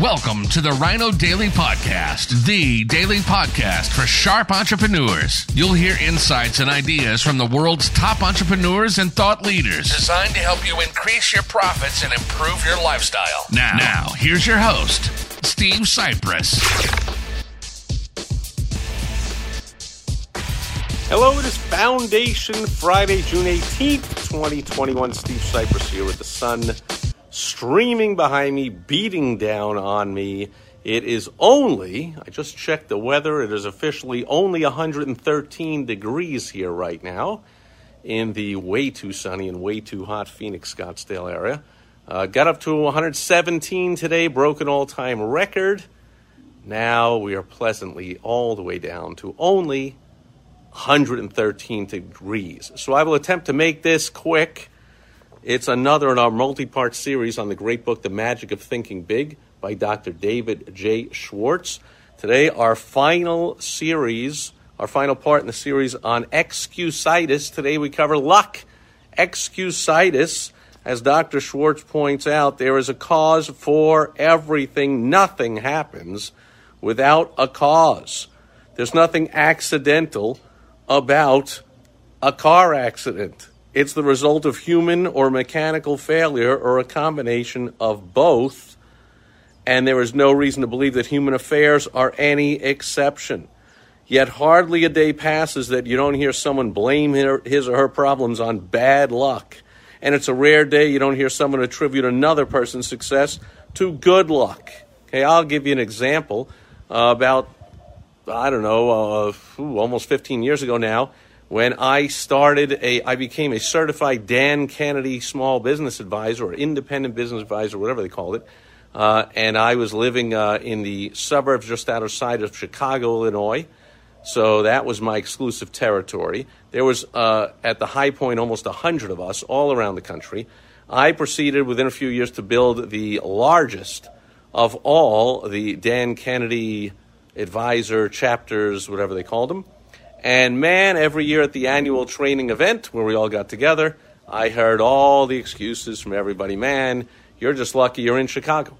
Welcome to the Rhino Daily Podcast, the daily podcast for sharp entrepreneurs. You'll hear insights and ideas from the world's top entrepreneurs and thought leaders designed to help you increase your profits and improve your lifestyle. Now, now here's your host, Steve Sipress. Hello, it is Foundation Friday, June 18th, 2021. Steve Sipress here with the sun streaming behind me, beating down on me. It is only, I just checked the weather, it is officially only 113 degrees here right now in the way too sunny and way too hot Phoenix Scottsdale area. Uh, got up to 117 today, broke an all time record. Now we are pleasantly all the way down to only 113 degrees. So I will attempt to make this quick. It's another in our multi part series on the great book, The Magic of Thinking Big, by Dr. David J. Schwartz. Today, our final series, our final part in the series on excusitis. Today, we cover luck. Excusitis, as Dr. Schwartz points out, there is a cause for everything. Nothing happens without a cause. There's nothing accidental about a car accident. It's the result of human or mechanical failure or a combination of both, and there is no reason to believe that human affairs are any exception. Yet hardly a day passes that you don't hear someone blame his or her problems on bad luck. And it's a rare day you don't hear someone attribute another person's success to good luck. Okay, I'll give you an example. Uh, about, I don't know, uh, ooh, almost 15 years ago now, when I started a, I became a certified Dan Kennedy small business advisor or independent business advisor, whatever they called it. Uh, and I was living uh, in the suburbs just outside of Chicago, Illinois. So that was my exclusive territory. There was, uh, at the high point, almost 100 of us all around the country. I proceeded within a few years to build the largest of all the Dan Kennedy advisor chapters, whatever they called them. And man, every year at the annual training event where we all got together, I heard all the excuses from everybody. Man, you're just lucky you're in Chicago.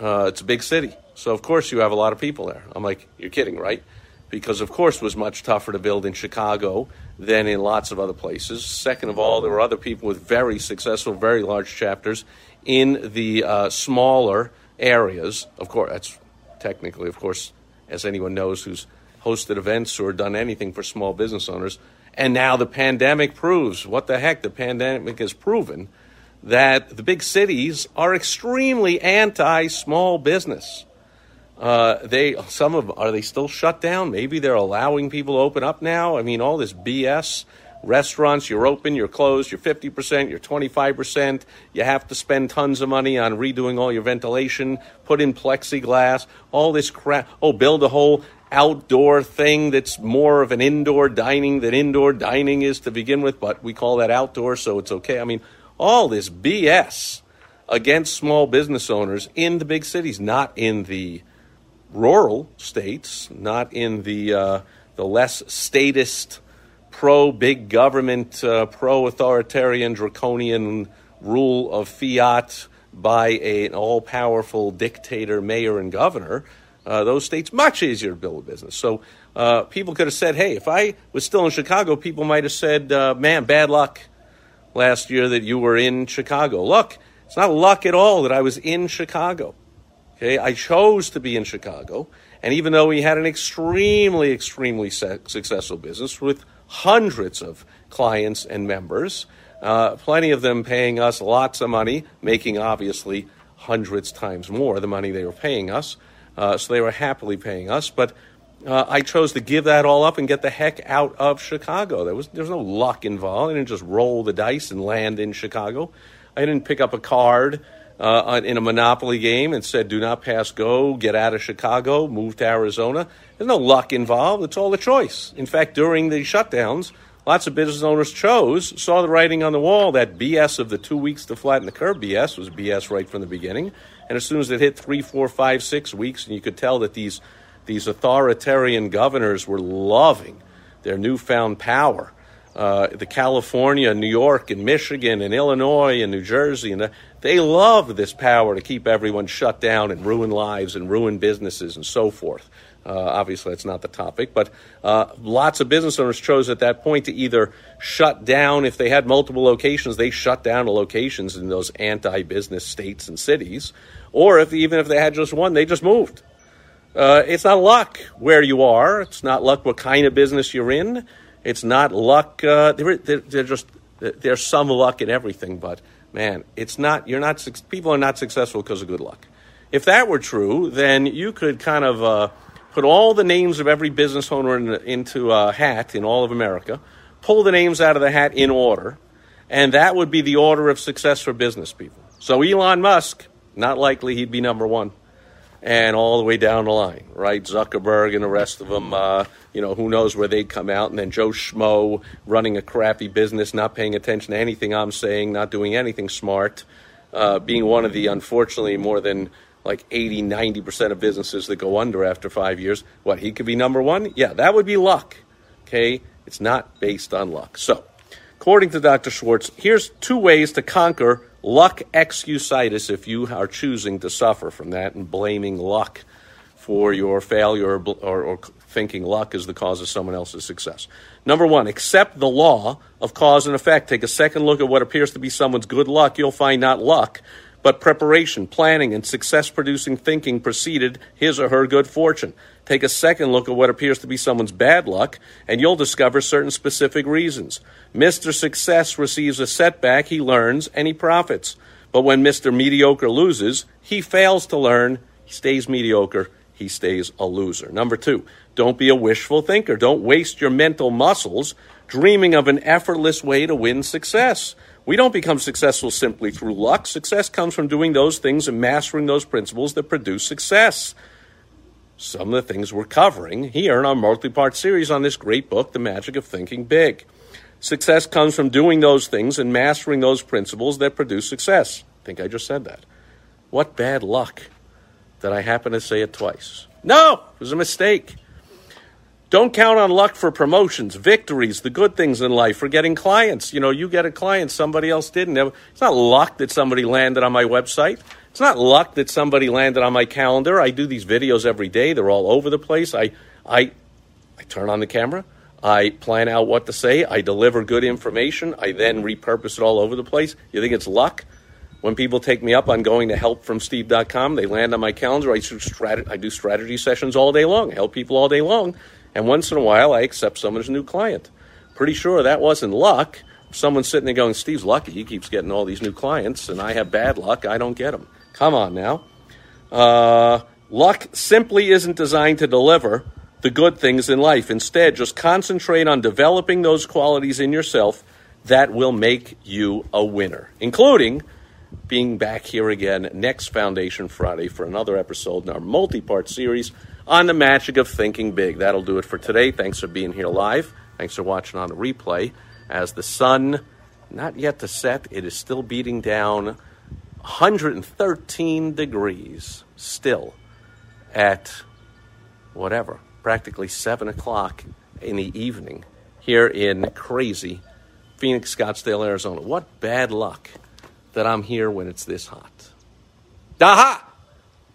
Uh, it's a big city. So, of course, you have a lot of people there. I'm like, you're kidding, right? Because, of course, it was much tougher to build in Chicago than in lots of other places. Second of all, there were other people with very successful, very large chapters in the uh, smaller areas. Of course, that's technically, of course, as anyone knows who's hosted events or done anything for small business owners. And now the pandemic proves what the heck? The pandemic has proven that the big cities are extremely anti small business. Uh, they some of are they still shut down? Maybe they're allowing people to open up now. I mean, all this BS. Restaurants, you're open, you're closed, you're 50%, you're 25%. You have to spend tons of money on redoing all your ventilation, put in plexiglass, all this crap. Oh, build a whole outdoor thing that's more of an indoor dining than indoor dining is to begin with, but we call that outdoor, so it's okay. I mean, all this BS against small business owners in the big cities, not in the rural states, not in the uh, the less statist, pro big government, uh, pro authoritarian, draconian rule of fiat by a, an all powerful dictator, mayor, and governor uh, those states much easier to build a business. So uh, people could have said, hey, if I was still in Chicago, people might have said, uh, man, bad luck last year that you were in Chicago. Look, it's not luck at all that I was in Chicago. Okay, I chose to be in Chicago, and even though we had an extremely, extremely successful business with hundreds of clients and members, uh, plenty of them paying us lots of money, making obviously hundreds times more the money they were paying us. Uh, so they were happily paying us. But uh, I chose to give that all up and get the heck out of Chicago. There was, there was no luck involved. I didn't just roll the dice and land in Chicago. I didn't pick up a card uh, in a Monopoly game and said, do not pass go, get out of Chicago, move to Arizona. There's no luck involved. It's all a choice. In fact, during the shutdowns, lots of business owners chose, saw the writing on the wall, that BS of the two weeks to flatten the curve BS was BS right from the beginning. And as soon as it hit three, four, five, six weeks, and you could tell that these, these authoritarian governors were loving their newfound power. Uh, the California, New York, and Michigan, and Illinois, and New Jersey, and the, They love this power to keep everyone shut down and ruin lives and ruin businesses and so forth. Uh, obviously, that's not the topic, but uh, lots of business owners chose at that point to either shut down, if they had multiple locations, they shut down the locations in those anti business states and cities, or if even if they had just one, they just moved. Uh, it's not luck where you are, it's not luck what kind of business you're in, it's not luck. Uh, they're, they're just, there's some luck in everything, but man, it's not, you're not, people are not successful because of good luck. If that were true, then you could kind of uh, put all the names of every business owner in, into a hat in all of America, pull the names out of the hat in order, and that would be the order of success for business people. So Elon Musk, not likely he'd be number one, and all the way down the line, right? Zuckerberg and the rest of them, uh, you know, who knows where they'd come out, and then Joe Schmo running a crappy business, not paying attention to anything I'm saying, not doing anything smart, uh, being one of the unfortunately more than like 80, 90% of businesses that go under after five years. What, he could be number one? Yeah, that would be luck. Okay? It's not based on luck. So, according to Dr. Schwartz, here's two ways to conquer luck excusitis if you are choosing to suffer from that and blaming luck for your failure or, or, or thinking luck is the cause of someone else's success. Number one, accept the law of cause and effect. Take a second look at what appears to be someone's good luck. You'll find not luck, but preparation, planning, and success producing thinking preceded his or her good fortune. Take a second look at what appears to be someone's bad luck, and you'll discover certain specific reasons. Mr. Success receives a setback, he learns, and he profits. But when Mr. Mediocre loses, he fails to learn, he stays mediocre, he stays a loser. Number two, don't be a wishful thinker. Don't waste your mental muscles dreaming of an effortless way to win success. We don't become successful simply through luck. Success comes from doing those things and mastering those principles that produce success. Some of the things we're covering here in our multi part series on this great book, The Magic of Thinking Big. Success comes from doing those things and mastering those principles that produce success. I think I just said that. What bad luck that I happen to say it twice. No, it was a mistake. Don't count on luck for promotions, victories, the good things in life, for getting clients. You know, you get a client, somebody else didn't. It's not luck that somebody landed on my website. It's not luck that somebody landed on my calendar. I do these videos every day. They're all over the place. I, I, I turn on the camera. I plan out what to say. I deliver good information. I then repurpose it all over the place. You think it's luck? When people take me up on going to helpfromsteve.com, they land on my calendar. I do, strategy sessions all day long. Help people all day long. And once in a while, I accept someone as a new client. Pretty sure that wasn't luck. Someone's sitting there going, Steve's lucky. He keeps getting all these new clients, and I have bad luck. I don't get them. Come on now. Uh, luck simply isn't designed to deliver the good things in life. Instead, just concentrate on developing those qualities in yourself that will make you a winner, including being back here again next Foundation Friday for another episode in our multi part series on the magic of thinking big. That'll do it for today. Thanks for being here live. Thanks for watching on the replay. As the sun, not yet to set, it is still beating down 113 degrees still at whatever, practically 7 o'clock in the evening here in crazy Phoenix, Scottsdale, Arizona. What bad luck that I'm here when it's this hot. Daha!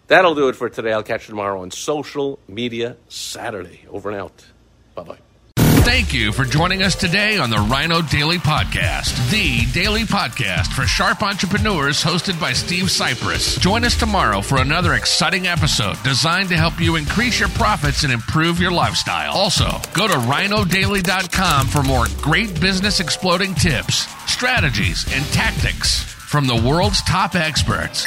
That'll do it for today. I'll catch you tomorrow on Social Media Saturday. Over and out. Bye bye. Thank you for joining us today on the Rhino Daily Podcast, the daily podcast for sharp entrepreneurs hosted by Steve Sipress. Join us tomorrow for another exciting episode designed to help you increase your profits and improve your lifestyle. Also, go to rhinodaily.com for more great business exploding tips, strategies, and tactics from the world's top experts.